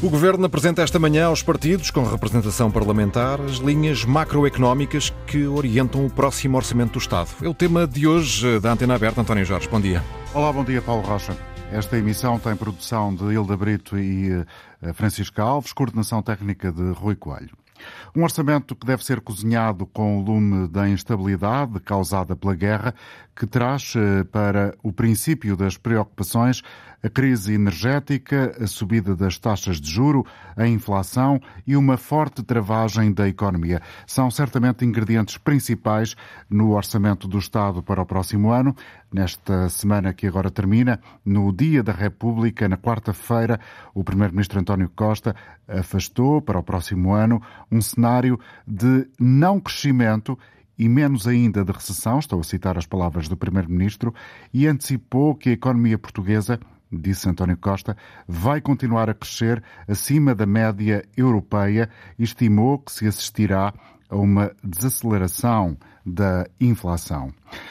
O Governo apresenta esta manhã aos partidos, com representação parlamentar, as linhas macroeconómicas que orientam o próximo Orçamento do Estado. É o tema de hoje da Antena Aberta. António Jorge, bom dia. Olá, bom dia, Paulo Rocha. Esta emissão tem produção de Hilda Brito e eh, Francisca Alves, coordenação técnica de Rui Coelho. Um orçamento que deve ser cozinhado com o lume da instabilidade causada pela guerra, que traz eh, para o princípio das preocupações a crise energética, a subida das taxas de juro, a inflação e uma forte travagem da economia. São certamente ingredientes principais no orçamento do Estado para o próximo ano. Nesta semana que agora termina, no Dia da República, na quarta-feira, o Primeiro-Ministro António Costa afastou para o próximo ano um cenário de não crescimento e menos ainda de recessão, estou a citar as palavras do Primeiro-Ministro, e antecipou que a economia portuguesa disse António Costa, vai continuar a crescer acima da média europeia e estimou que se assistirá a uma desaceleração da inflação.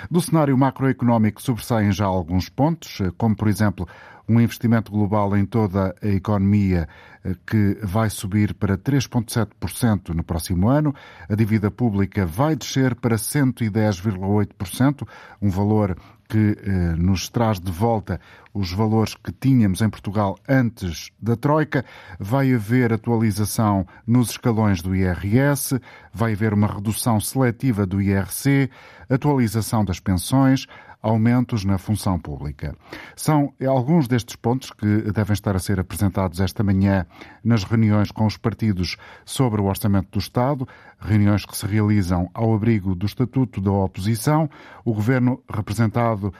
Do cenário macroeconómico sobressaem já alguns pontos, como por exemplo um investimento global em toda a economia eh, que vai subir para 3,7% no próximo ano, a dívida pública vai descer para 110,8%, um valor que eh, nos traz de volta os valores que tínhamos em Portugal antes da Troika. Vai haver atualização nos escalões do IRS, vai haver uma redução seletiva do IRC, atualização das pensões, aumentos na função pública. São alguns destes pontos que devem estar a ser apresentados esta manhã nas reuniões com os partidos sobre o Orçamento do Estado, reuniões que se realizam ao abrigo do Estatuto da Oposição. O Governo, representado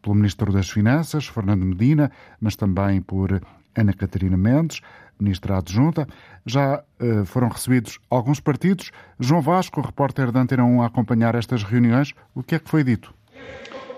pelo Ministro das Finanças, Fernando Medina, mas também por Ana Catarina Mendes, ministra adjunta. Já uh, foram recebidos alguns partidos. João Vasco, repórter da Antena 1, a acompanhar estas reuniões. O que é que foi dito?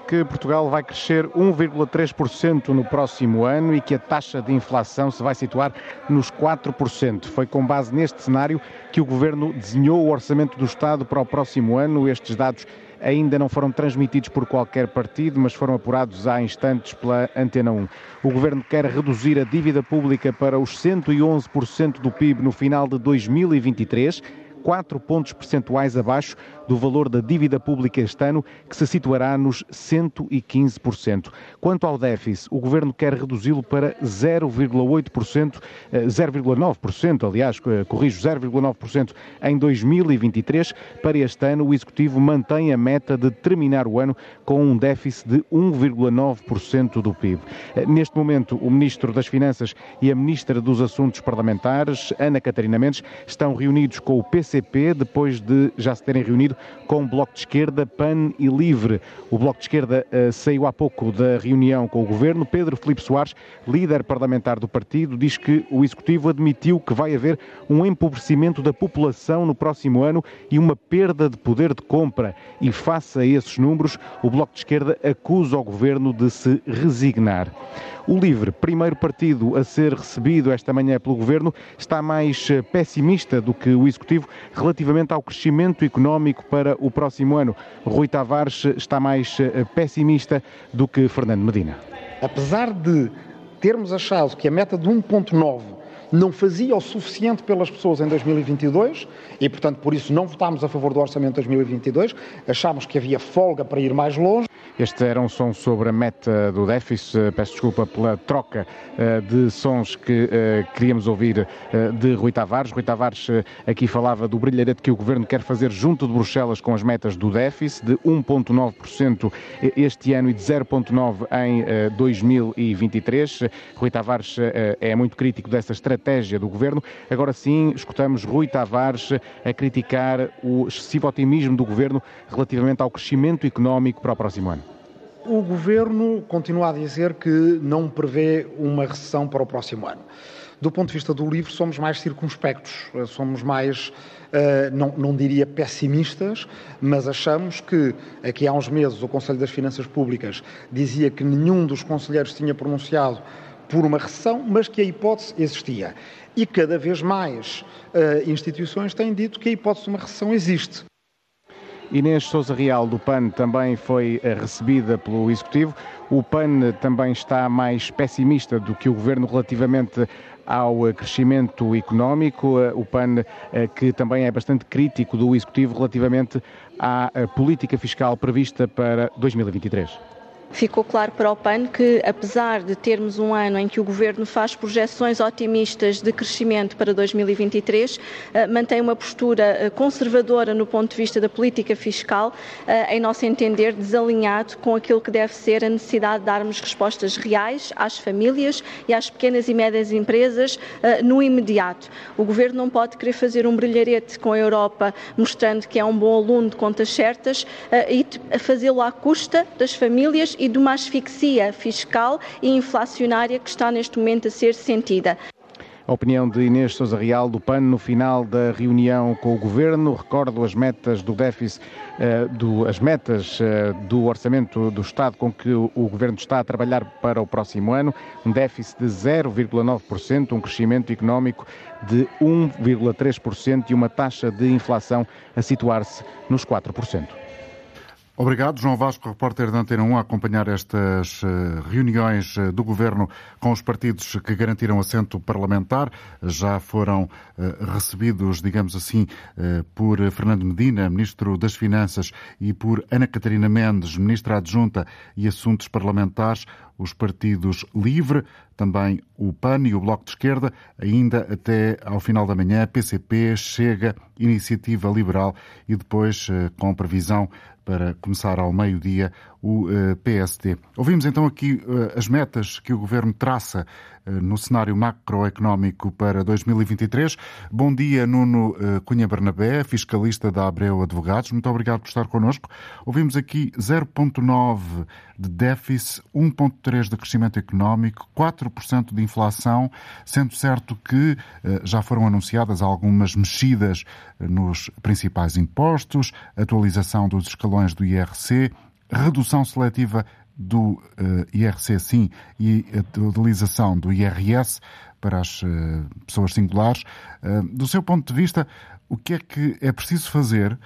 Que Portugal vai crescer 1,3% no próximo ano e que a taxa de inflação se vai situar nos 4%. Foi com base neste cenário que o Governo desenhou o orçamento do Estado para o próximo ano. Estes dados ainda não foram transmitidos por qualquer partido, mas foram apurados há instantes pela Antena 1. O Governo quer reduzir a dívida pública para os 111% do PIB no final de 2023 4 pontos percentuais abaixo do valor da dívida pública este ano, que se situará nos 115%. Quanto ao déficit, o Governo quer reduzi-lo para 0,8%, 0,9%, eh, aliás, corrijo, 0,9% em 2023. Para este ano, o Executivo mantém a meta de terminar o ano com um déficit de 1,9% do PIB. Eh, neste momento, o Ministro das Finanças e a Ministra dos Assuntos Parlamentares, Ana Catarina Mendes, estão reunidos com o PC PCP, depois de já se terem reunido com o Bloco de Esquerda, PAN e LIVRE. O Bloco de Esquerda uh, saiu há pouco da reunião com o Governo. Pedro Filipe Soares, líder parlamentar do partido, diz que o Executivo admitiu que vai haver um empobrecimento da população no próximo ano e uma perda de poder de compra. E face a esses números, o Bloco de Esquerda acusa o Governo de se resignar. O LIVRE, primeiro partido a ser recebido esta manhã pelo Governo, está mais eh, pessimista do que o Executivo relativamente ao crescimento económico para o próximo ano. Rui Tavares está mais eh, pessimista do que Fernando Medina. Apesar de termos achado que a meta de 1,9 não fazia o suficiente pelas pessoas em 2022 e, portanto, por isso não votámos a favor do orçamento de 2022, achámos que havia folga para ir mais longe. Este era um som sobre a meta do déficit. Peço desculpa pela troca eh, de sons que eh, queríamos ouvir eh, de Rui Tavares. Rui Tavares aqui falava do brilharete que o Governo quer fazer junto de Bruxelas com as metas do déficit de 1,9% este ano e de 0,9% em 2023. Rui Tavares é muito crítico dessa estratégia do Governo. Agora sim, escutamos Rui Tavares a criticar o excessivo otimismo do Governo relativamente ao crescimento económico para o próximo ano. O governo continua a dizer que não prevê uma recessão para o próximo ano. Do ponto de vista do livro, somos mais circunspectos, somos mais, uh, não, não diria pessimistas, mas achamos que aqui há uns meses o Conselho das Finanças Públicas dizia que nenhum dos conselheiros tinha pronunciado por uma recessão, mas que a hipótese existia. E cada vez mais uh, instituições têm dito que a hipótese de uma recessão existe. Inês Souza Real, do PAN, também foi eh, recebida pelo Executivo. O PAN também está mais pessimista do que o Governo relativamente ao crescimento económico. O PAN, que também é bastante crítico do Executivo relativamente à política fiscal prevista para 2023 ficou claro para o PAN que, apesar de termos um ano em que o Governo faz projeções otimistas de crescimento para 2023, eh, mantém uma postura eh, conservadora no ponto de vista da política fiscal, eh, em nosso entender, desalinhado com aquilo que deve ser a necessidade de darmos respostas reais às famílias e às pequenas e médias empresas no imediato. O Governo não pode querer fazer um brilharete com a Europa, mostrando que é um bom aluno de contas certas, e fazê-lo à custa das famílias e de uma asfixia fiscal e inflacionária que está neste momento a ser sentida. A opinião de Inês Souza Real do PAN no final da reunião com o Governo. Recordo as metas do déficit, uh, do, as metas uh, do orçamento do Estado com que o, o, Governo está a trabalhar para o próximo ano. Um déficit de 0,9%, um crescimento económico de 1,3% e uma taxa de inflação a situar-se nos 4%. Obrigado, João Vasco, repórter da Antena 1, a acompanhar estas eh, reuniões eh, do Governo com os partidos que garantiram assento parlamentar. Já foram eh, recebidos, digamos assim, por Fernando Medina, Ministro das Finanças, e por Ana Catarina Mendes, Ministra Adjunta e Assuntos Parlamentares, os partidos LIVRE, também o PAN e o Bloco de Esquerda, ainda até ao final da manhã, PCP, Chega, Iniciativa Liberal e depois, com previsão para começar ao meio-dia o eh, PSD. Ouvimos então aqui eh, as metas que o Governo traça eh, no cenário macroeconómico para 2023. Bom dia, Nuno Cunha Bernabé, fiscalista da Abreu Advogados. Muito obrigado por estar connosco. Ouvimos aqui 0,9 de déficit, 1,3 de crescimento económico, 4% de inflação, sendo certo que já foram anunciadas algumas mexidas nos principais impostos, atualização dos escalões do IRC, redução seletiva do uh, eh, IRC sim e a utilização do IRS para as uh, pessoas singulares. Uh, do seu ponto de vista, o que é que é preciso fazer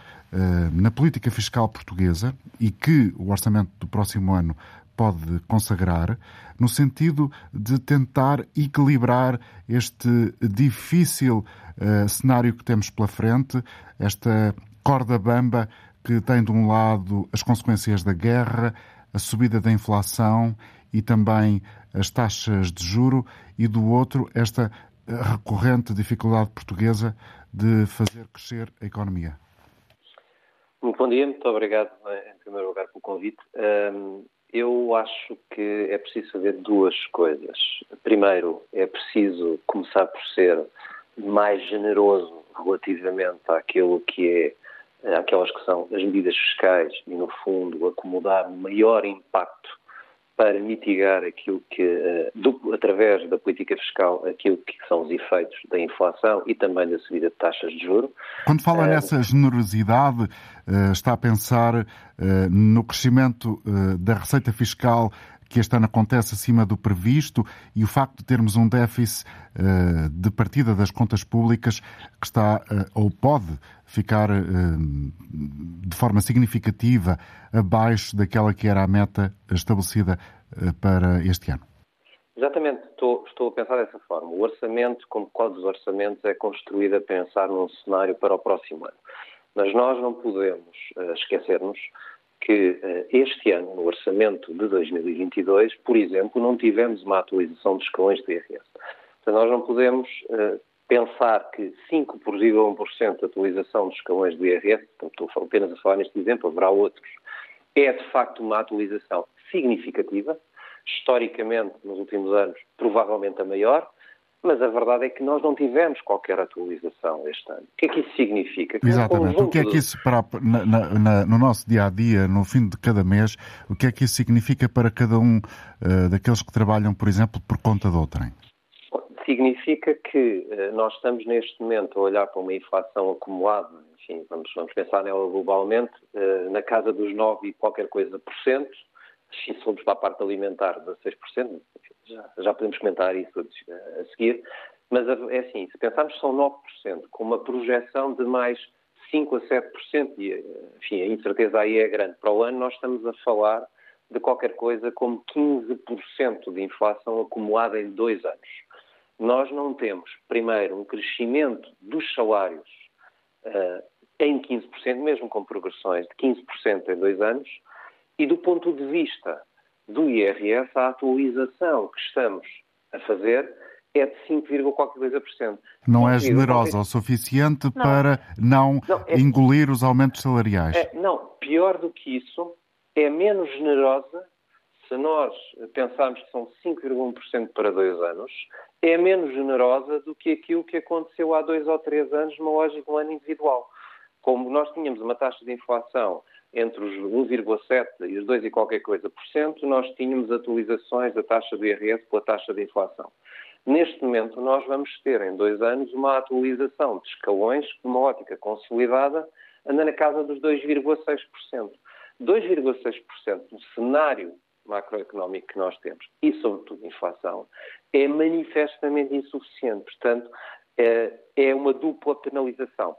na política fiscal portuguesa e que o orçamento do próximo ano pode consagrar, no sentido de tentar equilibrar este difícil cenário que temos pela frente, esta corda bamba que tem de um lado as consequências da guerra, a subida da inflação e também as taxas de juro e do outro esta eh, recorrente dificuldade portuguesa de fazer crescer a economia. Muito bom dia, muito obrigado em primeiro lugar pelo convite. Eu acho que é preciso fazer duas coisas. Primeiro, é preciso começar por ser mais generoso relativamente àquilo que é eh, aquelas que são as medidas fiscais e, no fundo, acomodar um maior impacto para mitigar aquilo que, eh, através da política fiscal, aquilo que são os efeitos da inflação e também da subida de taxas de juro. Quando fala eh, nessa generosidade, está a pensar no crescimento da receita fiscal que este ano acontece acima do previsto e o facto de termos um déficit uh, de partida das contas públicas que está uh, ou pode ficar uh, de forma significativa abaixo daquela que era a meta estabelecida para este ano. Exatamente, estou, estou, a pensar dessa forma. O orçamento, como qual dos orçamentos, é construído a pensar num cenário para o próximo ano. Mas nós não podemos uh, esquecermos que uh, este ano, no orçamento de 2022, por exemplo, não tivemos uma atualização dos escalões do IRS. Portanto, nós não podemos uh, pensar que 5,1% de atualização dos escalões do IRS, estou apenas a falar neste exemplo, haverá outros, é de facto uma atualização significativa, historicamente, nos últimos anos, provavelmente a maior, mas a verdade é que nós não tivemos qualquer atualização este ano. O que é que isso significa? Que Exatamente. O que é que isso, para, na, na, no nosso dia a dia, no fim de cada mês, o que é que isso significa para cada um uh, daqueles que trabalham, por exemplo, por conta de outrem? Significa que uh, nós estamos neste momento a olhar para uma inflação acumulada, enfim, vamos, vamos pensar nela globalmente, uh, na casa dos 9 e qualquer coisa por cento, se formos para a parte alimentar, 16%, já, já podemos comentar isso a, seguir, mas é assim, se pensarmos são 9%, com uma projeção de mais 5% a 7%, e enfim, a incerteza aí é grande. Para o ano nós estamos a falar de qualquer coisa como 15% de inflação acumulada em dois anos. Nós não temos, primeiro, um crescimento dos salários uh, em 15%, mesmo com progressões de 15% em dois anos, e do ponto de vista do IRS, a atualização que estamos a fazer é de 5, qualquer coisa por cento. Não é generosa o suficiente não. para não, não é... engolir os aumentos salariais. É, não, pior do que isso, é menos generosa se nós pensarmos que são 5,1% para dois anos, é menos generosa do que aquilo que aconteceu há dois ou três anos numa lógica de um ano individual. Como nós tínhamos uma taxa de inflação entre os 1,7% e os 2 e qualquer coisa por cento, nós tínhamos atualizações da taxa do IRS pela taxa de inflação. Neste momento, nós vamos ter em dois anos uma atualização de escalões, uma ótica consolidada, anda na casa dos 2,6%. 2,6% no cenário macroeconómico que nós temos e, sobretudo, inflação, é manifestamente insuficiente. Portanto, é, é uma dupla penalização.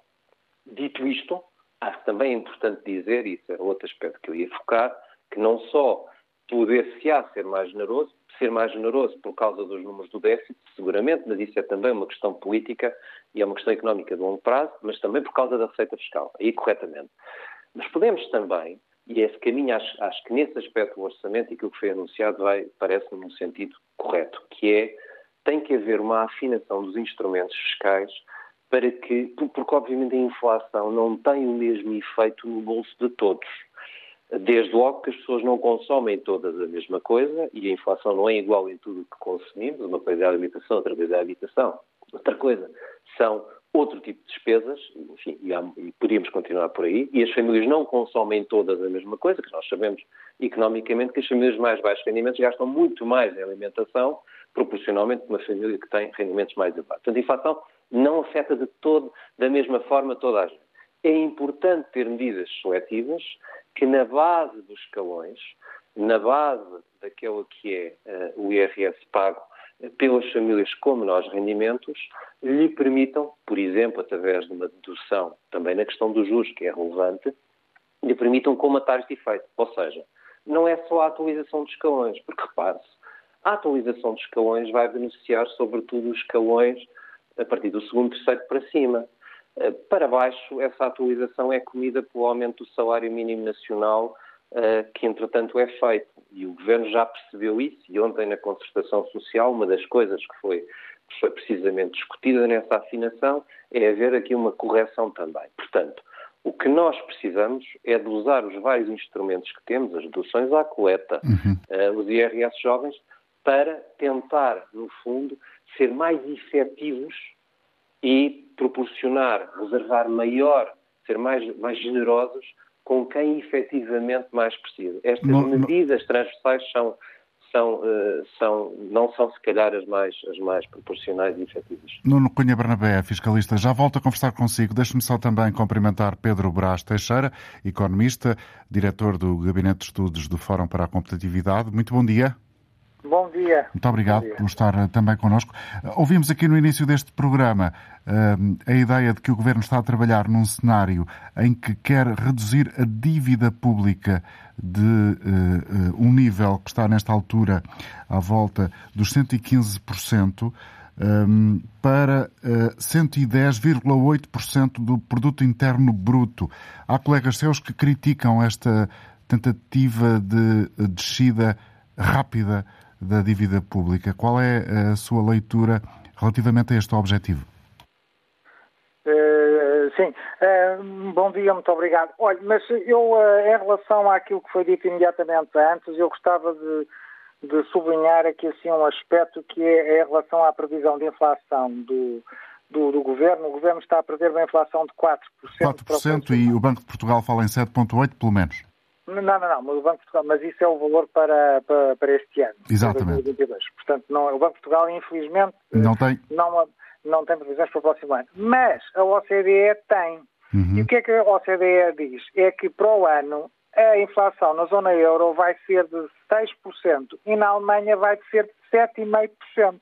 Dito isto, que também é importante dizer, e isso é outro aspecto que eu ia focar, que não só poder-se-á ser mais generoso, ser mais generoso por causa dos números do déficit, seguramente, mas isso é também uma questão política e é uma questão económica de longo prazo, mas também por causa da receita fiscal, aí corretamente. Mas podemos também e esse caminho, acho, acho que nesse aspecto o orçamento e aquilo que foi anunciado vai, parece-me num sentido correto, que é, tem que haver uma afinação dos instrumentos fiscais para que, porque obviamente a inflação não tem o mesmo efeito no bolso de todos. Desde logo que as pessoas não consomem todas a mesma coisa e a inflação não é igual em tudo o que consumimos, uma coisa é a alimentação, outra coisa é a habitação, outra coisa são outro tipo de despesas, enfim, e, há, e, podíamos continuar por aí, e as famílias não consomem todas a mesma coisa, que nós sabemos economicamente que as famílias de mais baixos rendimentos gastam muito mais em alimentação, proporcionalmente uma família que tem rendimentos mais elevados. Portanto, a inflação não afeta de todo, da mesma forma, toda a gente. É importante ter medidas seletivas que, na base dos escalões, na base daquilo que é uh, o IRS pago pelas famílias com menores rendimentos lhe permitam, por exemplo, através de uma dedução também na questão dos juros, que é relevante, lhe permitam comatar este efeito. Ou seja, não é só a atualização dos escalões, porque repare-se, a atualização dos escalões vai beneficiar sobretudo os escalões a partir do segundo, terceiro para cima. Eh, para baixo, essa atualização é comida pelo aumento do salário mínimo nacional eh, que entretanto é feito. E o Governo já percebeu isso e ontem na concertação social uma das coisas que foi, que foi precisamente discutida nessa afinação é haver aqui uma correção também. Portanto, o que nós precisamos é de usar os vários instrumentos que temos, as deduções à coleta, uhum. uh, os IRS jovens, para tentar, no fundo, ser mais efetivos e proporcionar, reservar maior, ser mais, mais generosos com quem efetivamente mais precisa. Estas não, medidas não... transversais são, são, uh, são, não são, se calhar, as mais, as mais proporcionais e efetivas. Nuno Cunha Bernabé, fiscalista, já volto a conversar consigo. Deixe-me só também cumprimentar Pedro Brás Teixeira, economista, diretor do Gabinete de Estudos do Fórum para a Competitividade. Muito bom dia. Bom dia. Muito obrigado dia. por estar eh, também connosco. Ouvimos aqui no início deste programa uh, a ideia de que o Governo está a trabalhar num cenário em que quer reduzir a dívida pública de uh, um nível que está nesta altura à volta dos 115%. Um, para uh, 110,8% do produto interno bruto. Há colegas seus que criticam esta tentativa de descida rápida da dívida pública. Qual é a sua leitura relativamente a este objetivo? Uh, sim, uh, bom dia, muito obrigado. Olha, mas eu, uh, em relação àquilo que foi dito imediatamente antes, eu gostava de, de sublinhar aqui assim um aspecto que é, é em relação à previsão de inflação do, do, do, Governo. O Governo está a prever uma inflação de 4%. 4% e o Banco de Portugal fala em 7,8% pelo menos. Não, não, não, mas o Banco de Portugal, mas isso é o valor para, para, para este ano. Exatamente. 2022. Portanto, não, o Banco de Portugal, infelizmente, não tem, não, não tem previsões para o próximo ano. Mas a OCDE tem. Uhum. E o que é que a OCDE diz? É que para o ano a inflação na zona euro vai ser de 6% e na Alemanha vai ser de 7,5%.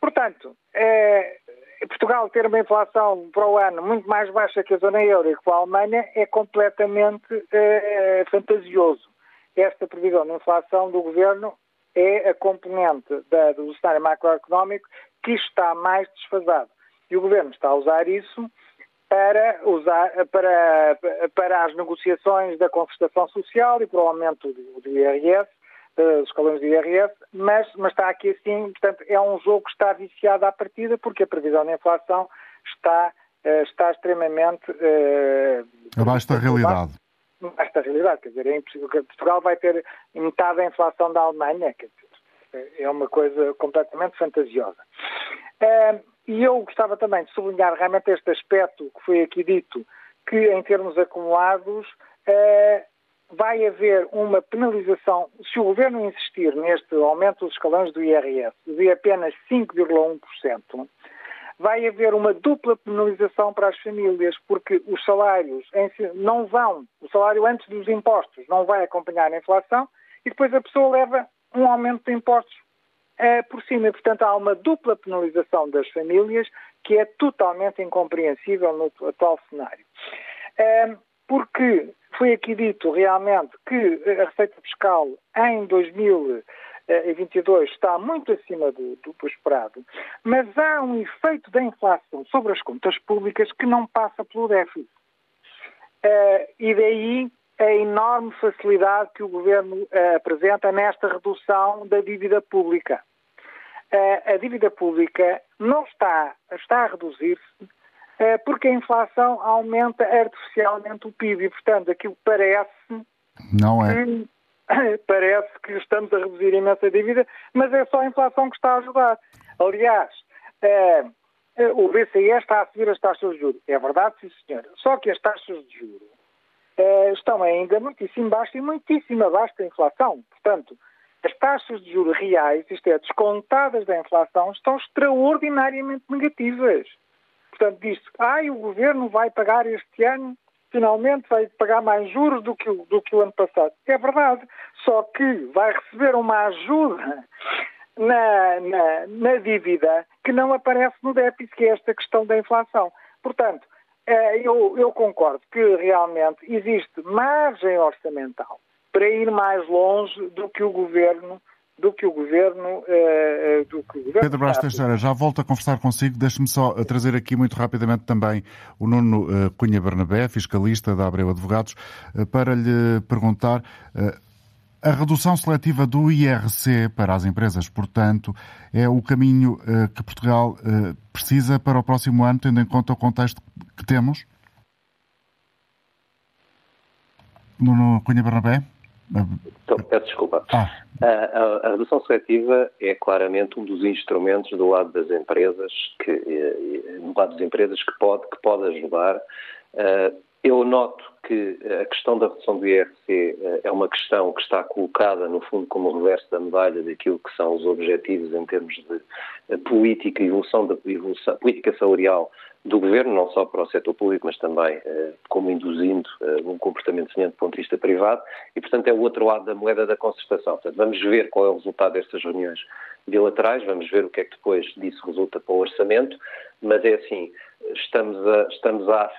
Portanto, é, Portugal ter uma inflação para o ano muito mais baixa que a zona euro e que a Alemanha é completamente uh, fantasioso. Esta previsão de inflação do governo é a componente da, do cenário macroeconómico que está mais desfasado. E o governo está a usar isso para, usar, para, para as negociações da concertação social e para o aumento do, do IRS, dos escalões do IRS, mas, mas está aqui assim, portanto, é um jogo que está viciado à partida porque a previsão da inflação está, eh, está extremamente... Uh, Abaixo da realidade. Abaixo da realidade, quer dizer, é impossível. Portugal vai ter metade da inflação da Alemanha, quer dizer, é uma coisa completamente fantasiosa. E eu gostava também de sublinhar realmente este aspecto que foi aqui dito, que em termos acumulados vai haver uma penalização, se o Governo insistir neste aumento dos escalões do IRS de apenas 5,1%, vai haver uma dupla penalização para as famílias, porque os salários não vão, o salário antes dos impostos não vai acompanhar a inflação e depois a pessoa leva um aumento de impostos é, por cima. Portanto, há uma dupla penalização das famílias que é totalmente incompreensível no atual cenário. É, porque foi aqui dito realmente que a receita fiscal em 2022 está muito acima do, do, do, esperado, mas há um efeito da inflação sobre as contas públicas que não passa pelo déficit. Uh, e daí a enorme facilidade que o Governo uh, apresenta nesta redução da dívida pública. Uh, a dívida pública não está, está a reduzir-se porque a inflação aumenta artificialmente o PIB e, portanto, aquilo parece. Não é. Que, parece que estamos a reduzir a imensa dívida, mas é só a inflação que está a ajudar. Aliás, o BCE está a subir as taxas de juros. É verdade, sim, senhor. Só que as taxas de juros eh, estão ainda muitíssimo baixas e muitíssimo abaixo da inflação. Portanto, as taxas de juros reais, isto é, descontadas da inflação, estão extraordinariamente negativas. Portanto, diz-se, ah, o governo vai pagar este ano, finalmente vai pagar mais juros do que, o, do que o ano passado. É verdade, só que vai receber uma ajuda na, na, na dívida que não aparece no déficit, que é esta questão da inflação. Portanto, é, eu, eu concordo que realmente existe margem orçamental para ir mais longe do que o governo do que o governo, uh, do que o governo Pedro Brás Teixeira, já volto a conversar consigo. Deixe-me só trazer aqui muito rapidamente também o Nuno Cunha Bernabé, fiscalista da Abreu Advogados, para lhe perguntar a redução seletiva do IRC para as empresas, portanto, é o caminho uh, que Portugal uh, precisa para o próximo ano, tendo em conta o contexto que temos? Nuno Cunha Bernabé? Então, peço desculpa. Ah. A, a, a, redução seletiva é claramente um dos instrumentos do lado das empresas que, do lado das empresas que pode, que pode ajudar uh, eu noto que a questão da redução do IRC eh, é uma questão que está colocada, no fundo, como o reverso da medalha daquilo que são os objetivos em termos de política e evolução da evolução, política salarial do governo, não só para o setor público, mas também eh, como induzindo um comportamento semelhante do ponto de vista privado, e, portanto, é o outro lado da moeda da concertação. Portanto, vamos ver qual é o resultado destas reuniões bilaterais, vamos ver o que é que depois disso resulta para o orçamento, mas é assim, estamos a, estamos a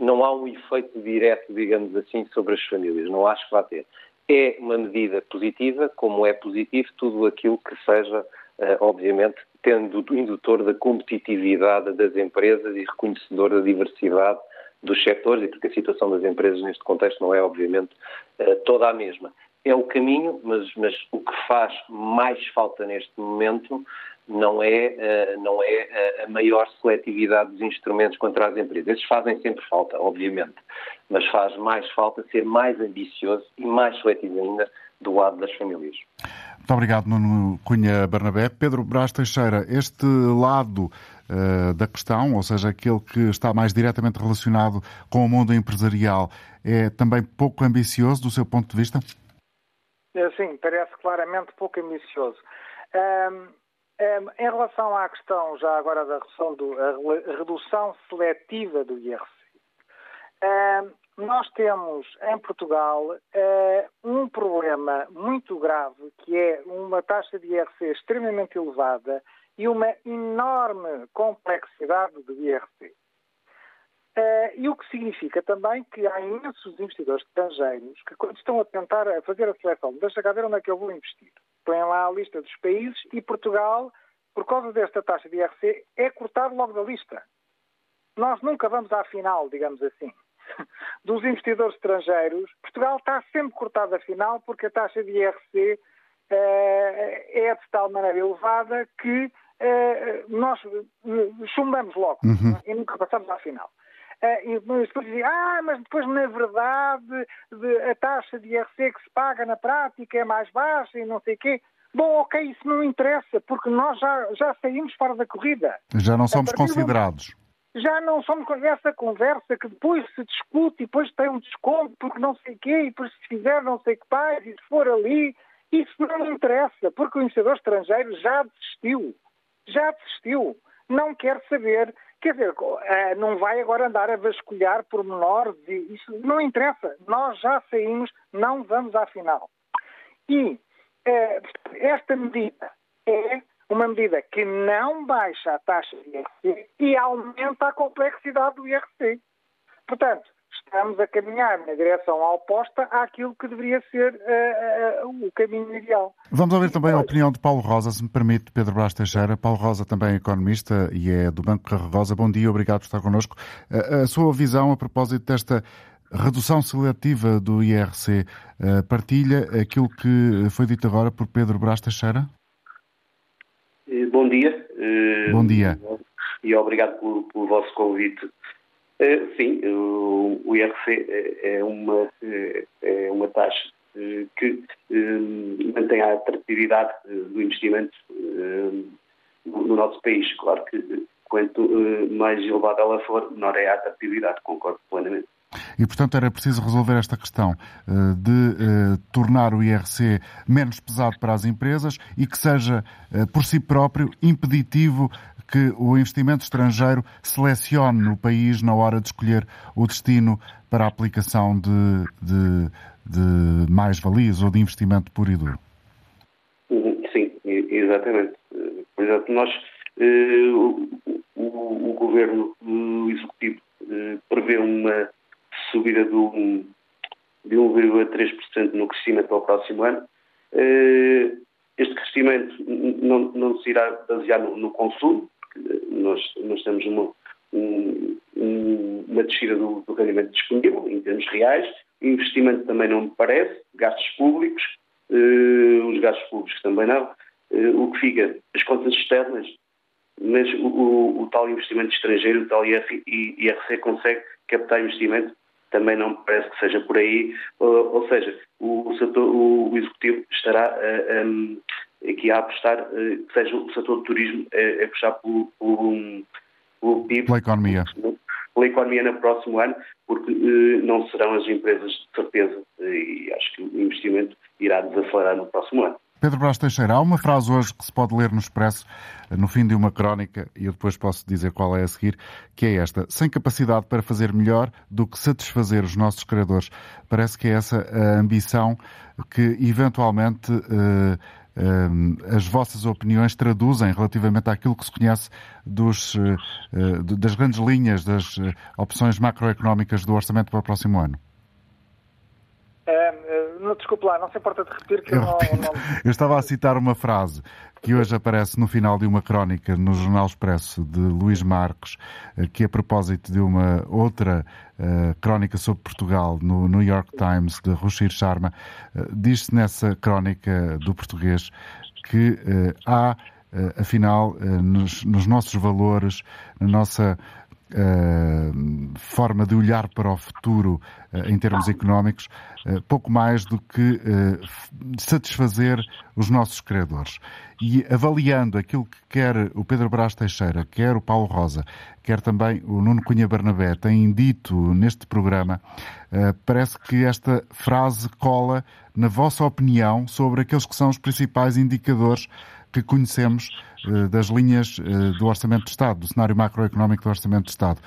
não há um efeito direto, digamos assim, sobre as famílias. Não acho que vá ter. É uma medida positiva, como é positivo tudo aquilo que seja, obviamente, tendo indutor da competitividade das empresas e reconhecedor da diversidade dos setores, e porque a situação das empresas neste contexto não é, obviamente, uh, toda a mesma. É o caminho, mas, mas o que faz mais falta neste momento não é, eh, não é eh, a maior seletividade dos instrumentos contra as empresas. Esses fazem sempre falta, obviamente, mas faz mais falta ser mais ambicioso e mais seletivo ainda do lado das famílias. Muito obrigado, Nuno Cunha Bernabé. Pedro Brás Teixeira, este lado uh, da questão, ou seja, aquele que está mais diretamente relacionado com o mundo empresarial, é também pouco ambicioso do seu ponto de vista? Sim, parece claramente pouco ambicioso. Um em relação à questão já agora da redução, do, redução seletiva do IRC, nós temos em Portugal eh, um problema muito grave que é uma taxa de IRC extremamente elevada e uma enorme complexidade do IRC. Uh, e o que significa também que há imensos investidores estrangeiros que, quando estão a tentar a fazer a seleção, deixa cá ver onde é que eu vou investir, põem lá a lista dos países e Portugal, por causa desta taxa de IRC, é cortado logo da lista. Nós nunca vamos à final, digamos assim. Dos investidores estrangeiros, Portugal está sempre cortado da final porque a taxa de IRC uh, é de tal maneira elevada que uh, nós chumbamos logo uhum. e nunca passamos à final. E depois dizia, ah, mas depois na verdade de, a taxa de IRC que se paga na prática é mais baixa e não sei o quê. Bom, ok, isso não interessa, porque nós já, já saímos fora da corrida. Já não somos considerados. Já não somos essa conversa que depois se discute e depois tem um desconto porque não sei quê, e depois se fizer não sei que mais, e se for ali, isso não interessa, porque o investidor estrangeiro já desistiu. Já desistiu. Não quer saber Quer dizer, eh, não vai agora andar a vasculhar pormenores, e isso não interessa. Nós já saímos, não vamos à final. E eh, esta medida é uma medida que não baixa a taxa de IRC e aumenta a complexidade do IRC. Portanto, estamos a caminhar na direção oposta àquilo que deveria ser uh, uh, o caminho ideal. Vamos ouvir também a opinião de Paulo Rosa, se me permite, Pedro Brás Teixeira. Paulo Rosa também é economista e é do Banco Carregosa. Bom dia, obrigado por estar connosco. Uh, a sua visão a propósito desta redução seletiva do IRC partilha aquilo que foi dito agora por Pedro Brás Teixeira? Bom dia. Bom dia. E obrigado pelo, pelo vosso convite Uh, sim, o, IRC é, é uma, é uma taxa eh, que um, mantém a atratividade do investimento no nosso país. Claro que quanto mais elevada ela for, menor é a atratividade, concordo plenamente. E, portanto, era preciso resolver esta questão uh, de uh, tornar o IRC menos pesado para as empresas e que seja, uh, por si próprio, impeditivo que o investimento estrangeiro selecione no país na hora de escolher o destino para a aplicação de, de, de mais-valias ou de investimento puro e duro? Uhum, sim, exatamente. Por exemplo, nós, eh, o, o, o, governo executivo eh, prevê uma subida de 1,3% no crescimento para o próximo ano. Eh, este crescimento não, não se irá basear no, no consumo, nós, nós temos uma, um, uma descida do, do rendimento disponível em termos reais, investimento também não me parece, gastos públicos, uh, os gastos públicos também não, o que fica, as contas externas, mas o, o, o tal investimento estrangeiro, o tal IRC consegue captar investimento, também não me parece que seja por aí, ou, ou seja, o, o, setor, o, Executivo estará a, aqui a apostar eh, que seja o setor do turismo a, a puxar pelo, pelo, pelo PIB. Pela economia. Pela economia no próximo ano, porque eh, não serão as empresas de certeza eh, e acho que o investimento irá desacelerar no próximo ano. Pedro Brás Teixeira, há uma frase hoje que se pode ler no Expresso, no fim de uma crónica, e eu depois posso dizer qual é a seguir, que é esta: sem capacidade para fazer melhor do que satisfazer os nossos criadores. Parece que é essa a ambição que eventualmente as vossas opiniões traduzem relativamente àquilo que se conhece dos, eh, eh, das grandes linhas das eh, opções macroeconómicas do orçamento para o próximo ano? Não, desculpe lá, não se importa de repetir que eu, não, não... eu estava a citar uma frase que hoje aparece no final de uma crónica no Jornal Expresso de Luís Marcos, eh, que a propósito de uma outra uh, crónica sobre Portugal no New York Times de Rushir Sharma, uh, diz-se nessa crónica do português que uh, há, afinal, nos, nos nossos valores, na nossa Uh, forma de olhar para o futuro uh, em termos económicos, uh, pouco mais do que satisfazer os nossos credores. E avaliando aquilo que quer o Pedro Brás Teixeira, quer o Paulo Rosa, quer também o Nuno Cunha Bernabé têm dito neste programa, parece que esta frase cola na vossa opinião sobre aqueles que são os principais indicadores que conhecemos eh, das linhas eh, do Orçamento de Estado, do cenário macroeconómico do Orçamento de Estado.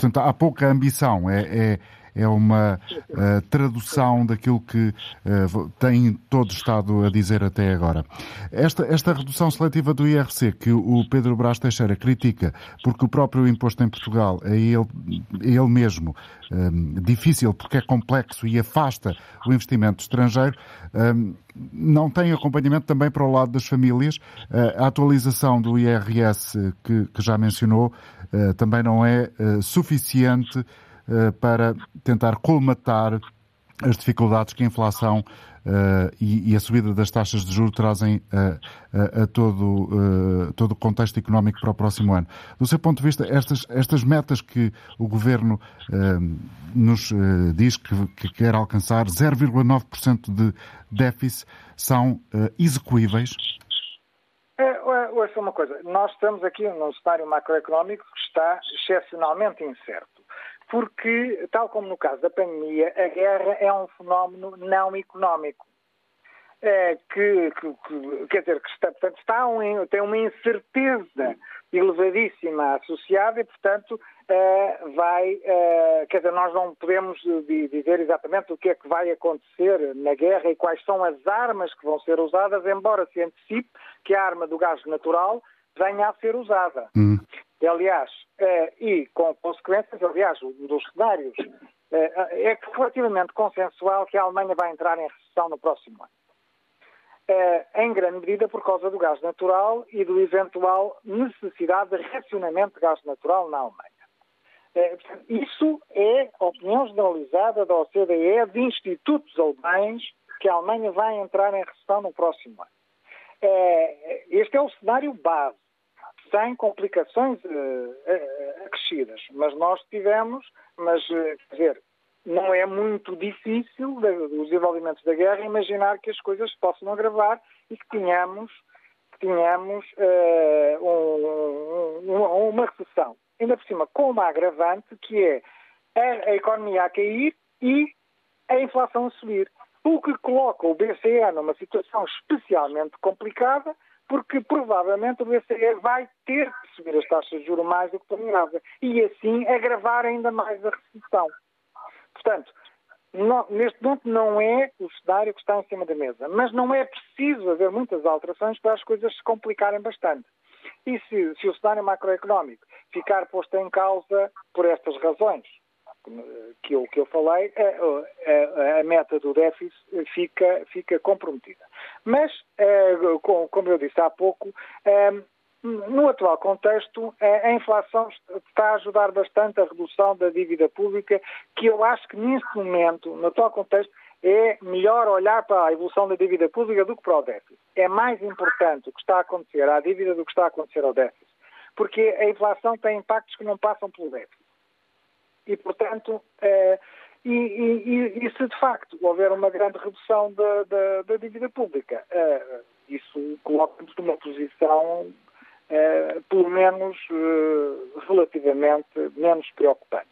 Portanto, há pouca ambição. É, é, é uma uh, tradução daquilo que uh, tem todo Estado a dizer até agora. Esta, esta redução seletiva do IRC, que o Pedro Brás Teixeira critica, porque o próprio imposto em Portugal é ele, é ele mesmo um, difícil, porque é complexo e afasta o investimento estrangeiro, um, não tem acompanhamento também para o lado das famílias. Uh, a atualização do IRS, que, que já mencionou, também não é suficiente para tentar colmatar as dificuldades que a inflação Uh, e, e, a subida das taxas de juros trazem uh, uh, a todo, todo o contexto económico para o próximo ano. Do seu ponto de vista, estas, estas metas que o Governo nos diz que, que, quer alcançar, 0,9% de déficit, são execuíveis? É, ouça uma coisa, nós estamos aqui num cenário macroeconómico que está excepcionalmente incerto porque, tal como no caso da pandemia, a guerra é um fenómeno não económico. É, que, que, que, quer dizer, que está, portanto, está um, tem uma incerteza elevadíssima associada e, portanto, é, vai, é, quer dizer, nós não podemos dizer exatamente o que é que vai acontecer na guerra e quais são as armas que vão ser usadas, embora se antecipe que a arma do gás natural venha a ser usada. Hum. Aliás, eh, e com consequências, aliás, um dos cenários eh, é relativamente consensual que a Alemanha vai entrar em recessão no próximo ano. Eh, em grande medida por causa do gás natural e do eventual necessidade de racionamento de gás natural na Alemanha. Isso é opinião generalizada da OCDE de institutos alemães que a Alemanha vai entrar em recessão no próximo ano. Este é o cenário base sem complicações uh, acrescidas. Mas nós tivemos, mas, quer dizer, não é muito difícil, os desenvolvimentos da guerra, imaginar que as coisas possam agravar e que tenhamos, que tenhamos uh, um, um, uma recessão. Ainda por cima, com uma agravante, que é a, a economia a cair e a inflação a subir. O que coloca o BCE numa situação especialmente complicada, porque provavelmente o BCE vai ter que subir as taxas de juros mais do que planeava e assim agravar ainda mais a recessão. Portanto, não, neste momento não é o cenário que está em cima da mesa, mas não é preciso haver muitas alterações para as coisas se complicarem bastante. E se, se o cenário macroeconómico ficar posto em causa por estas razões, que eu, que eu falei, a, a, a, meta do déficit fica, fica comprometida. Mas, como eu disse há pouco, no atual contexto, a inflação está a ajudar bastante a redução da dívida pública, que eu acho que neste momento, no atual contexto, é melhor olhar para a evolução da dívida pública do que para o déficit. É mais importante o que está a acontecer à dívida do que está a acontecer ao déficit. Porque a inflação tem impactos que não passam pelo déficit. E, portanto, eh, e, e, e, se de facto houver uma grande redução da, da, da dívida pública, eh, isso coloca-nos numa posição, eh, pelo menos relativamente menos preocupante.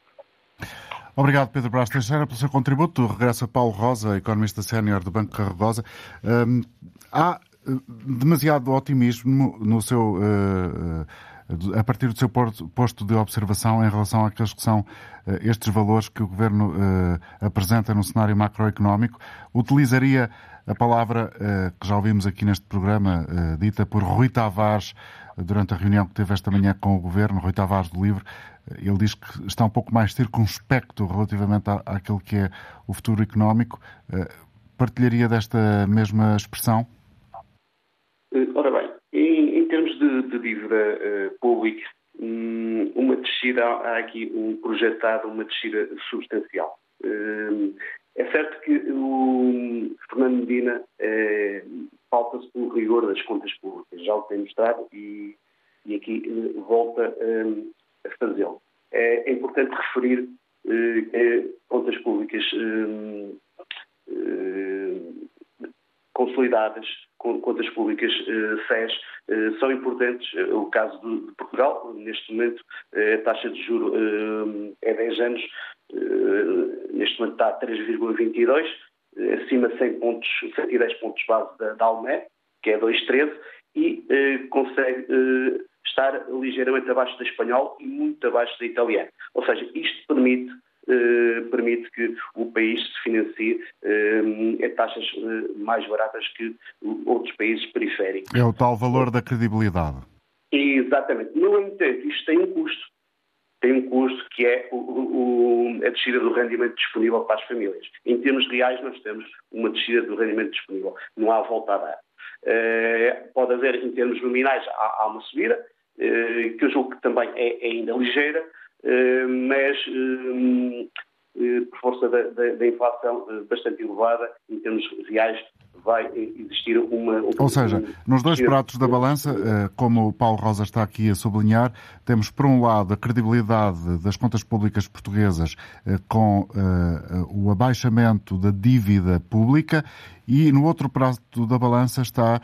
Obrigado, Pedro Brás Teixeira, pelo seu contributo. Regressa Paulo Rosa, economista sénior do Banco Carregosa. Um, há demasiado otimismo no seu uh, a partir do seu posto de observação em relação àqueles que são eh, estes valores que o Governo eh, apresenta no cenário macroeconómico, utilizaria a palavra eh, que já ouvimos aqui neste programa, dita por Rui Tavares, durante a reunião que teve esta manhã com o Governo, Rui Tavares do Livre, ele diz que está um pouco mais circunspecto relativamente à, àquilo que é o futuro económico. Partilharia desta mesma expressão? Ora bem, de dívida uh, pública, um, uma descida, há aqui um projetado uma descida substancial. Uh, é certo que o Fernando Medina falta-se pelo rigor das contas públicas, já o tem mostrado e, e aqui uh, volta a fazê-lo. É, é, importante referir contas públicas consolidadas, contas públicas eh, SES, eh, são importantes. Eh, o caso de, Portugal, neste momento, a taxa de juro é 10 anos, neste momento está a 3,22, acima de 100 pontos, 110 pontos base da, da que é 2,13, e consegue estar ligeiramente abaixo da espanhol e muito abaixo da italiana. Ou seja, isto permite eh, permite que o país se financie eh, a taxas mais baratas que outros países periféricos. É o tal valor da credibilidade. Exatamente. No entanto, isto tem um custo. Tem um custo que é o, o, a descida do rendimento disponível para as famílias. Em termos reais, nós temos uma descida do rendimento disponível. Não há volta a dar. Uh, pode haver, em termos nominais, há, há uma subida, uh, que eu julgo que também é, é ainda ligeira, mas por força da, da, da, inflação bastante elevada, em termos reais, vai existir uma. Ou seja, nos dois pratos da balança, eh, como o Paulo Rosa está aqui a sublinhar, temos por um lado a credibilidade das contas públicas portuguesas eh, com o abaixamento da dívida pública e no outro prato da balança está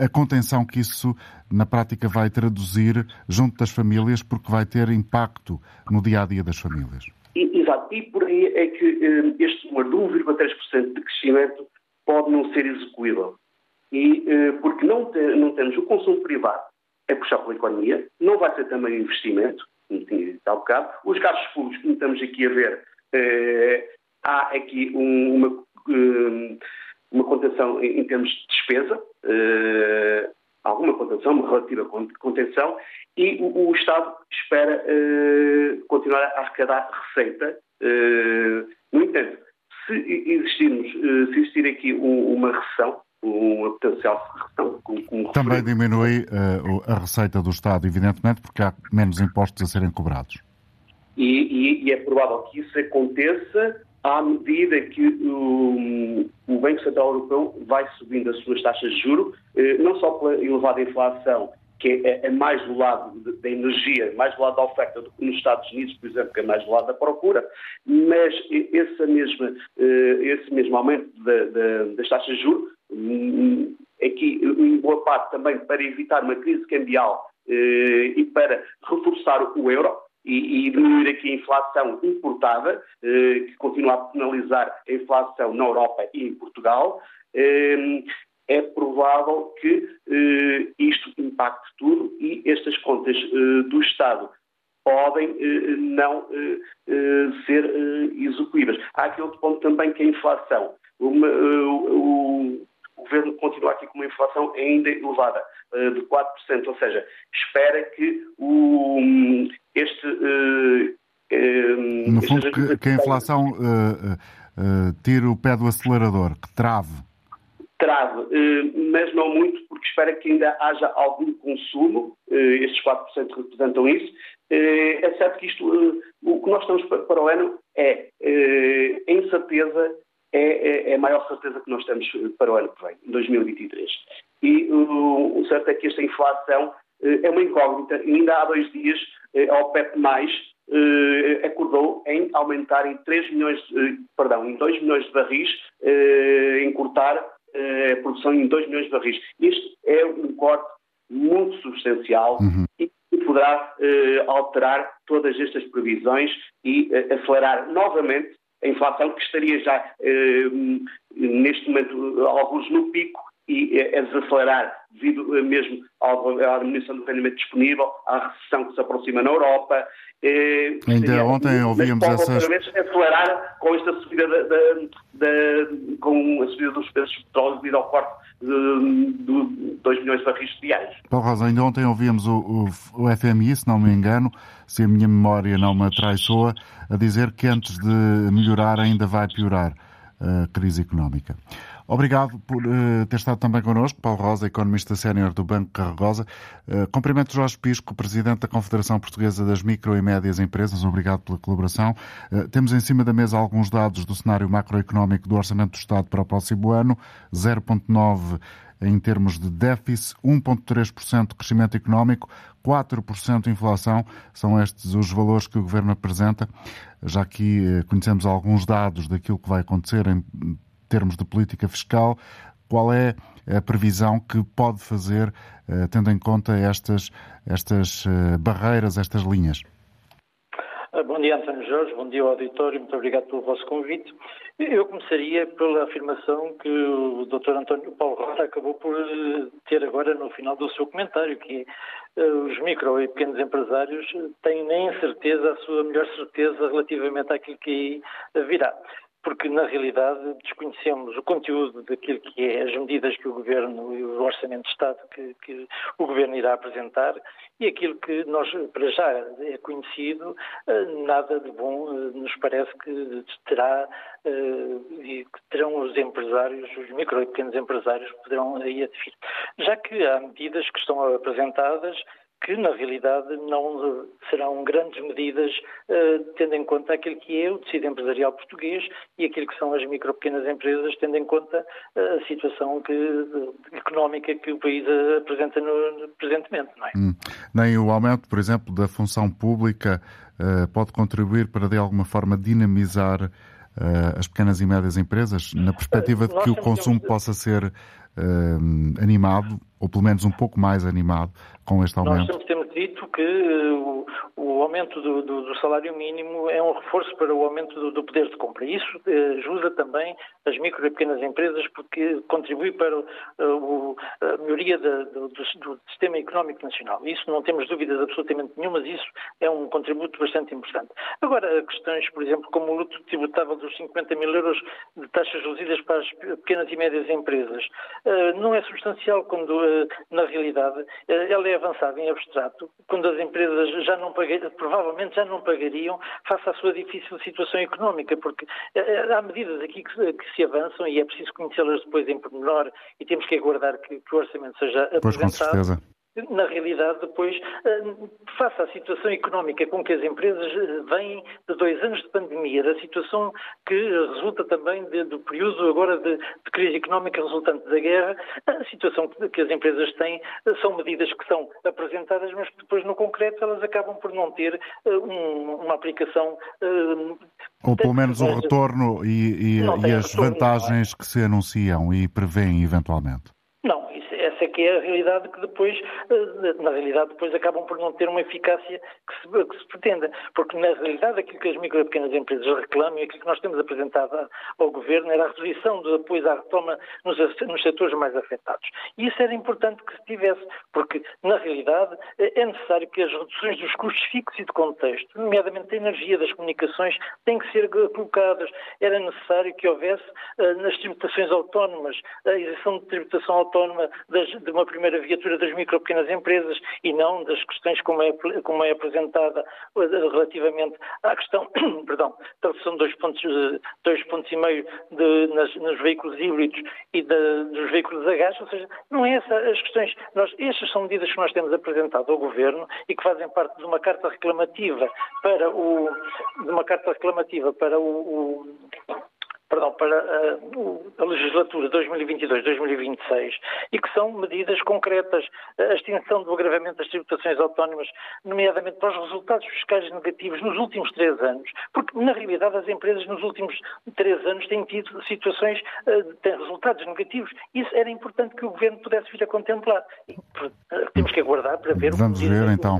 a contenção que isso na prática vai traduzir junto das famílias, porque vai ter impacto no dia a dia das famílias. Exato, e por aí é que este número de 1,3% de crescimento pode não ser execuível. E, eh, porque não, te, não temos o consumo privado a puxar pela economia, não vai ser também investimento, como tinha dito há bocado. Os gastos públicos, como estamos aqui a ver, eh, há aqui um, uma, eh, uma contenção em, em, termos de despesa, eh, alguma contenção, uma relativa contenção, e o, o Estado espera eh, continuar a arrecadar receita. Eh, no entanto, se existirmos, eh, se existir aqui uma recessão, uma potencial recessão. Como, como Também diminui uh, a receita do Estado, evidentemente, porque há menos impostos a serem cobrados. E, e, e é provável que isso aconteça à medida que o, Banco Central Europeu vai subindo as suas taxas de juro, eh, não só pela elevada inflação que é, é, mais do lado da energia, mais do lado da oferta do que nos Estados Unidos, por exemplo, que é mais do lado da procura, mas esse mesmo, eh, esse mesmo aumento das taxas de juros, hum, aqui em boa parte também para evitar uma crise cambial eh, e para reforçar o euro, e, diminuir aqui a inflação importada, eh, que continua a penalizar a inflação na Europa e em Portugal é provável que eh, isto impacte tudo e estas contas eh, do Estado podem eh, não eh, eh, ser eh, execuíveis. Há aqui outro ponto também que é a inflação. Uma, o, o governo continua aqui com uma inflação ainda elevada, de 4%, ou seja, espera que o, este. no fundo, que, que, a inflação tire o pé do acelerador, que trave trave, eh, mas não muito, porque espera que ainda haja algum consumo, eh, estes 4% representam isso. Eh, é certo que isto, o que nós estamos para o ano é a incerteza, é, é, é, a maior certeza que nós temos para o ano que vem, 2023. E o certo é que esta inflação é uma incógnita. Ainda há dois dias, a OPEP+, acordou em aumentar em 3 milhões, perdão, em 2 milhões de barris, em cortar a produção em 2 milhões de barris. Isto é um corte muito substancial uhum. e poderá uh, alterar todas estas previsões e acelerar novamente a inflação que estaria já neste momento alguns no pico e a desacelerar devido mesmo à diminuição do rendimento disponível, à recessão que se aproxima na Europa. Ainda seria, ontem ouvíamos essas... acelerar com esta subida da, da, da, com a subida dos preços de petróleo devido ao corte de, de 2 milhões de barris diários. Paulo Rosa, ainda ontem ouvimos o, o, o, FMI, se não me engano, se a minha memória não me traiçoa, a dizer que antes de melhorar ainda vai piorar a crise económica. Obrigado por uh, ter estado também connosco, Paulo Rosa, economista sénior do Banco Carregosa. Uh, cumprimento Jorge Pisco, presidente da Confederação Portuguesa das Micro e Médias Empresas. Obrigado pela colaboração. Uh, temos em cima da mesa alguns dados do cenário macroeconómico do Orçamento do Estado para o próximo ano. 0,9% em termos de déficit, 1,3% de crescimento económico, 4% de inflação. São estes os valores que o Governo apresenta. Já aqui conhecemos alguns dados daquilo que vai acontecer em termos de política fiscal, qual é a previsão que pode fazer, eh, tendo em conta estas, estas eh, barreiras, estas linhas? Ah, bom, dia, António Jorge, bom dia ao auditório, muito obrigado pelo vosso convite. Eu começaria pela afirmação que o Dr. António Paulo Rosa acabou por eh, ter agora no final do seu comentário, que os micro e pequenos empresários têm nem certeza, a sua melhor certeza relativamente àquilo que virá porque na realidade desconhecemos o conteúdo daquilo que é as medidas que o Governo e o Orçamento de Estado que, que, o Governo irá apresentar e aquilo que nós, para já é conhecido, eh, nada de bom eh, nos parece que terá eh, e que terão os empresários, os micro e pequenos empresários poderão aí adquirir. Já que há medidas que estão apresentadas que na realidade não serão grandes medidas, uh, tendo em conta aquilo que é o tecido empresarial português e aquilo que são as micro pequenas empresas, tendo em conta uh, a situação que, uh, económica que o país apresenta no, presentemente. Não é? Hum. Nem o aumento, por exemplo, da função pública pode contribuir para, de alguma forma, dinamizar as pequenas e médias empresas, na perspectiva de que o consumo possa ser animado, ou pelo menos um pouco mais animado, com este aumento? Dito que uh, o aumento do, do, do, salário mínimo é um reforço para o aumento do, do poder de compra. Isso uh, ajuda também as micro e pequenas empresas porque contribui para uh, a melhoria da, do, sistema económico nacional. Isso não temos dúvidas absolutamente nenhumas, isso é um contributo bastante importante. Agora, questões, por exemplo, como o luto tributável dos 50 mil euros de taxas reduzidas para as pequenas e médias empresas, não é substancial quando, na realidade, ela é avançado em abstrato, quando as empresas já não pagariam, provavelmente já não pagariam face à sua difícil situação económica, porque eh, eh, há medidas aqui que, que se avançam e é preciso conhecê-las depois em pormenor e temos que aguardar que, que o orçamento seja apresentado. Pois, com certeza na realidade, depois, eh, face à situação económica com que as empresas eh, vêm de dois anos de pandemia, da situação que resulta também de, do período agora de, de, crise económica resultante da guerra, a situação que as empresas têm eh, são medidas que são apresentadas, mas que depois, no concreto, elas acabam por não ter um, uma aplicação. Ou pelo menos um retorno e, e, e as retorno, vantagens que se anunciam e prevêem eventualmente. Não, isso, essa é que é a realidade que depois, eh, na realidade, depois acabam por não ter uma eficácia que se, que se pretenda. Porque, na realidade, aquilo que as micro e pequenas empresas reclamam e aquilo que nós temos apresentado ao Governo era a redução do apoio à retoma nos, nos setores mais afetados. E isso era importante que se tivesse, porque, na realidade, é necessário que as reduções dos custos fixos e de contexto, nomeadamente da energia, das comunicações, têm que ser colocadas. Era necessário que houvesse, eh, nas tributações autónomas, a isenção de tributação autónoma das das, de uma primeira viatura das micro pequenas empresas e não das questões como é, como é apresentada eh, relativamente à questão, perdão, da redução de dois pontos, eh, dois pontos e meio de, nas, nos veículos híbridos e de, dos veículos a gás, ou seja, não é essa as questões, nós, estas são medidas que nós temos apresentado ao Governo e que fazem parte de uma carta reclamativa para o, de uma carta reclamativa para o, o perdão, para a, a legislatura 2022-2026 e que são medidas concretas, a extinção do agravamento das tributações autónomas, nomeadamente para os resultados fiscais negativos nos últimos três anos, porque na realidade as empresas nos últimos três anos têm tido situações, eh, têm resultados negativos. Isso era importante que o Governo pudesse vir a contemplar. E, temos que aguardar para ver Vamos ver então.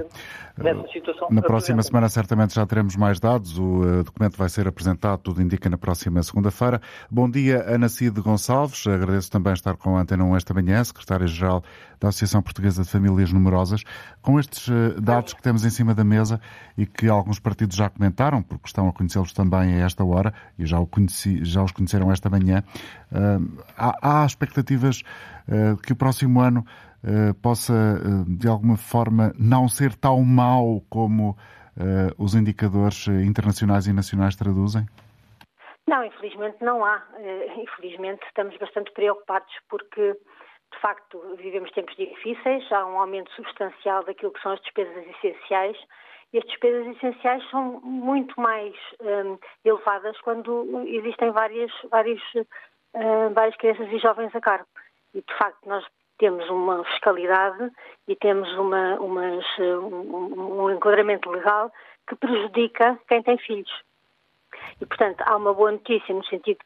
Na próxima semana certamente já teremos mais dados. O eh, documento vai ser apresentado, tudo indica, na próxima segunda-feira segunda-feira. Bom dia, Ana Cid Gonçalves. Agradeço também estar com a Antena 1 esta manhã, secretária-geral da Associação Portuguesa de Famílias Numerosas. Com estes eh, dados que temos em cima da mesa e que alguns partidos já comentaram, porque estão a conhecê-los também a esta hora e já, conheci, já os conheceram esta manhã, eh, há, expectativas eh, que o próximo ano possa, de alguma forma, não ser tão mau como os indicadores internacionais e nacionais traduzem? Não, infelizmente não há. Eh, infelizmente estamos bastante preocupados porque, de facto, vivemos tempos difíceis, há um aumento substancial daquilo que são as despesas essenciais e as despesas essenciais são muito mais um, eh, elevadas quando existem várias, várias, uh, várias crianças e jovens a cargo. E, de facto, nós temos uma fiscalidade e temos uma, umas, um, um enquadramento legal que prejudica quem tem filhos. E, portanto, há uma boa notícia no sentido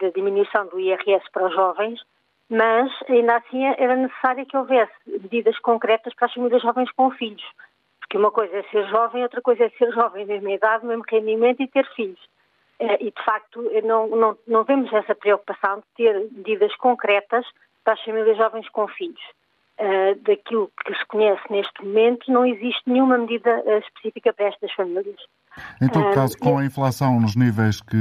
da diminuição do IRS para os jovens, mas ainda assim era necessário que houvesse medidas concretas para as famílias jovens com filhos. Porque uma coisa é ser jovem, outra coisa é ser jovem, mesma idade, mesmo rendimento e ter filhos. Eh, e, de facto, não, não, não vemos essa preocupação de ter medidas concretas para as famílias jovens com filhos. Uh, daquilo que se conhece neste momento, não existe nenhuma medida específica para estas famílias. Em todo uh, caso, com a inflação nos níveis que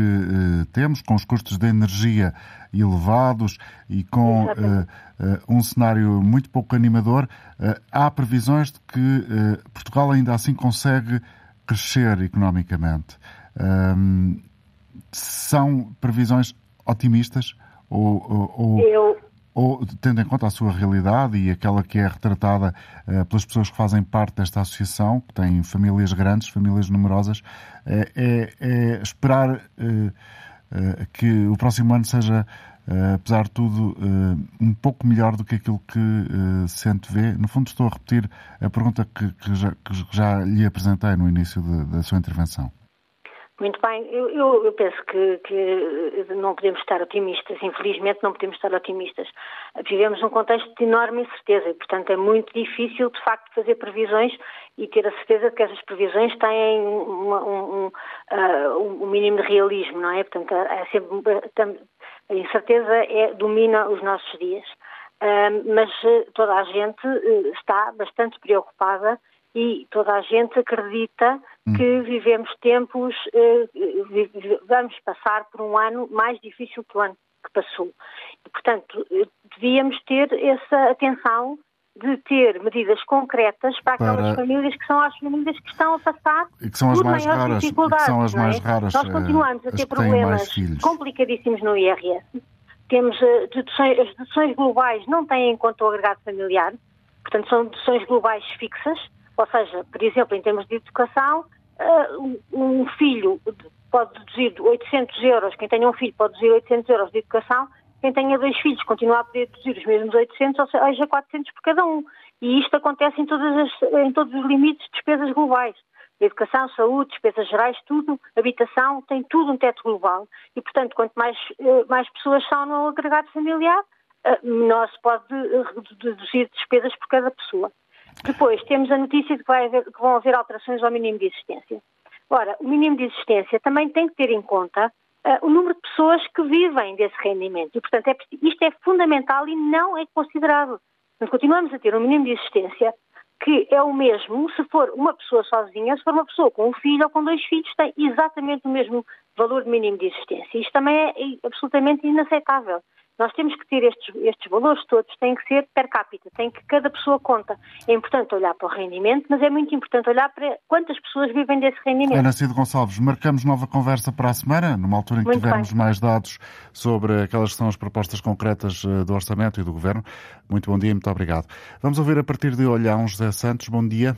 temos, com os custos de energia elevados e com um cenário muito pouco animador, há previsões de que Portugal ainda assim consegue crescer economicamente. São previsões otimistas ou, ou, eu, ou, tendo em conta a sua realidade e aquela que é retratada uh, pelas pessoas que fazem parte desta associação, que têm famílias grandes, famílias numerosas, uh, é, é, esperar uh, que o próximo ano seja, apesar de tudo, um pouco melhor do que aquilo que se antevê. No fundo, estou a repetir a pergunta que, que, já, que já, lhe apresentei no início de, da sua intervenção. Muito bem, eu, eu, eu penso que, que, não podemos estar otimistas, infelizmente não podemos estar otimistas. Vivemos um contexto de enorme incerteza e, portanto, é muito difícil, de facto, fazer previsões e ter a certeza de que essas previsões têm uma, um, uh, um, mínimo de realismo, não é? Portanto, é sempre, a incerteza é, domina os nossos dias. Uh, mas uh, toda a gente uh, está bastante preocupada e toda a gente acredita que hum. vivemos tempos, eh, vamos passar por um ano mais difícil que o ano que passou. E, portanto, eh, devíamos ter essa atenção de ter medidas concretas para aquelas famílias que são as famílias que estão a passar e que são as mais raras, dificuldades. Que são as é? mais raras, Nós continuamos a ter problemas complicadíssimos no IRS. Temos deduções, as deduções globais não têm em conta o agregado familiar, portanto são deduções globais fixas, ou seja, por exemplo, em termos de educação, uh, um filho pode deduzir 800 euros, quem tenha um filho pode deduzir 800 euros de educação, quem tenha dois filhos continua a poder deduzir os mesmos 800, ou seja, 400 por cada um. E isto acontece em, as, em todos os limites de despesas globais. Educação, saúde, despesas gerais, tudo, habitação, tem tudo um teto global. E, portanto, quanto mais, eh, mais pessoas são no agregado familiar, eh, menor se pode reduzir despesas por cada pessoa. Depois, temos a notícia de que, haver, que, vão haver alterações ao mínimo de existência. Ora, o mínimo de existência também tem que ter em conta uh, o número de pessoas que vivem desse rendimento. E, portanto, é, isto é fundamental e não é considerado. Continuamos a ter um mínimo de existência que é o mesmo se for uma pessoa sozinha, se for uma pessoa com um filho ou com dois filhos, tem exatamente o mesmo valor mínimo de existência. Isto também é absolutamente inaceitável. Nós temos que ter estes, estes valores todos, têm que ser per capita, tem que cada pessoa conta. É importante olhar para o rendimento, mas é muito importante olhar para quantas pessoas vivem desse rendimento. Ana Cid Gonçalves, marcamos nova conversa para a semana, numa altura em que muito tivermos bem. mais dados sobre aquelas que são as propostas concretas eh, do Orçamento e do Governo. Muito bom dia e muito obrigado. Vamos ouvir a partir de Olhão José Santos. Bom dia.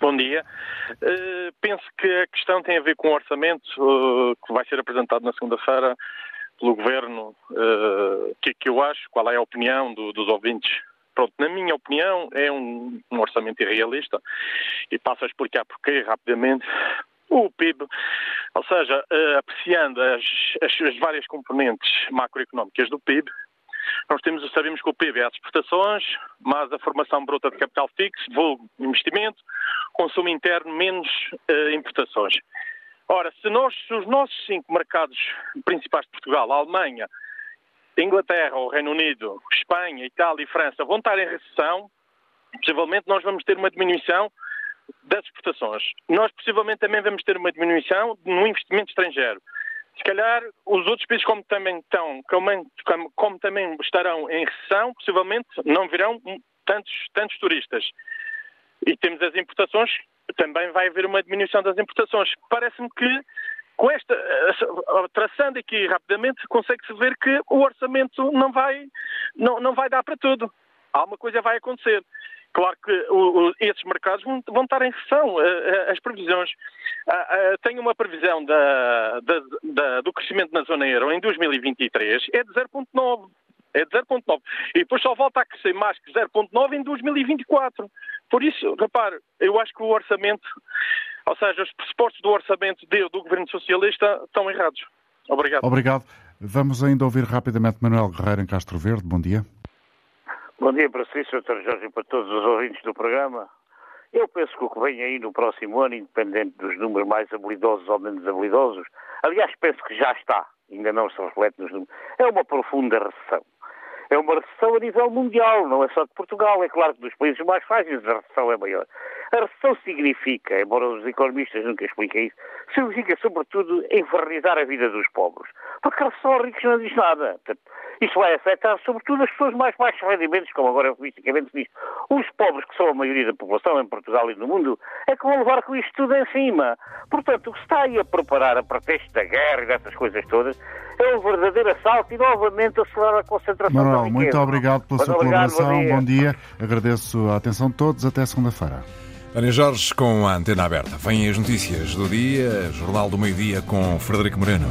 Bom dia. Uh, penso que a questão tem a ver com o orçamento uh, que vai ser apresentado na segunda-feira pelo Governo, o uh, que é que eu acho, qual é a opinião do, dos ouvintes. Pronto, na minha opinião, é um, um orçamento irrealista e passo a explicar porquê rapidamente. O PIB, ou seja, uh, apreciando as, as, as, várias componentes macroeconómicas do PIB, nós temos, sabemos que o PIB é as exportações, mais a formação bruta de capital fixo, vulgo investimento, consumo interno menos uh, importações. Ora, se, nós, se os nossos cinco mercados principais de Portugal, a Alemanha, Inglaterra, o Reino Unido, Espanha, Itália e França vão estar em recessão, possivelmente nós vamos ter uma diminuição das exportações. Nós possivelmente também vamos ter uma diminuição no investimento estrangeiro. Se calhar os outros países como também estão, como, como também estarão em recessão, possivelmente não virão tantos, tantos turistas. E temos as importações também vai haver uma diminuição das importações. Parece-me que com esta, traçando aqui rapidamente, consegue-se ver que o orçamento não vai, não, não vai dar para tudo. Alguma coisa vai acontecer. Claro que o, o, esses mercados vão, vão, estar em recessão. As previsões. Tenho uma previsão da, da, da, do crescimento na zona euro em 2023 é de 0,9. É de 0,9. E depois só volta a crescer mais que 0,9 em 2024. Por isso, repare, eu acho que o orçamento, ou seja, os pressupostos do orçamento do governo socialista estão errados. Obrigado. Obrigado. Vamos ainda ouvir rapidamente Manuel Guerreiro em Castro Verde. Bom dia. Bom dia para si, Sr. Jorge, e para todos os ouvintes do programa. Eu penso que o que vem aí no próximo ano, independente dos números mais habilidosos ou menos habilidosos, aliás, penso que já está, ainda não se reflete nos números, é uma profunda recessão. É uma recessão a nível mundial, não é só de Portugal. É claro que dos países mais frágeis a recessão é maior. A recessão significa, embora os economistas nunca expliquem isso, significa sobretudo envernizar a vida dos pobres. Porque a recessão aos ricos não diz nada. Isto vai afetar sobretudo as pessoas mais baixos rendimentos, como agora eufemisticamente se diz. Os pobres, que são a maioria da população em Portugal e no mundo, é que vão levar com isto tudo em cima. Portanto, o que se está aí a preparar a pretexto da guerra e dessas coisas todas é um verdadeiro assalto e novamente acelerar a concentração Manuel, muito obrigado pela sua colaboração. Bom dia. bom dia. Agradeço a atenção de todos. Até segunda-feira. Tânia Jorge com a antena aberta. Vêm as notícias do dia, Jornal do Meio-Dia com Frederico Moreno.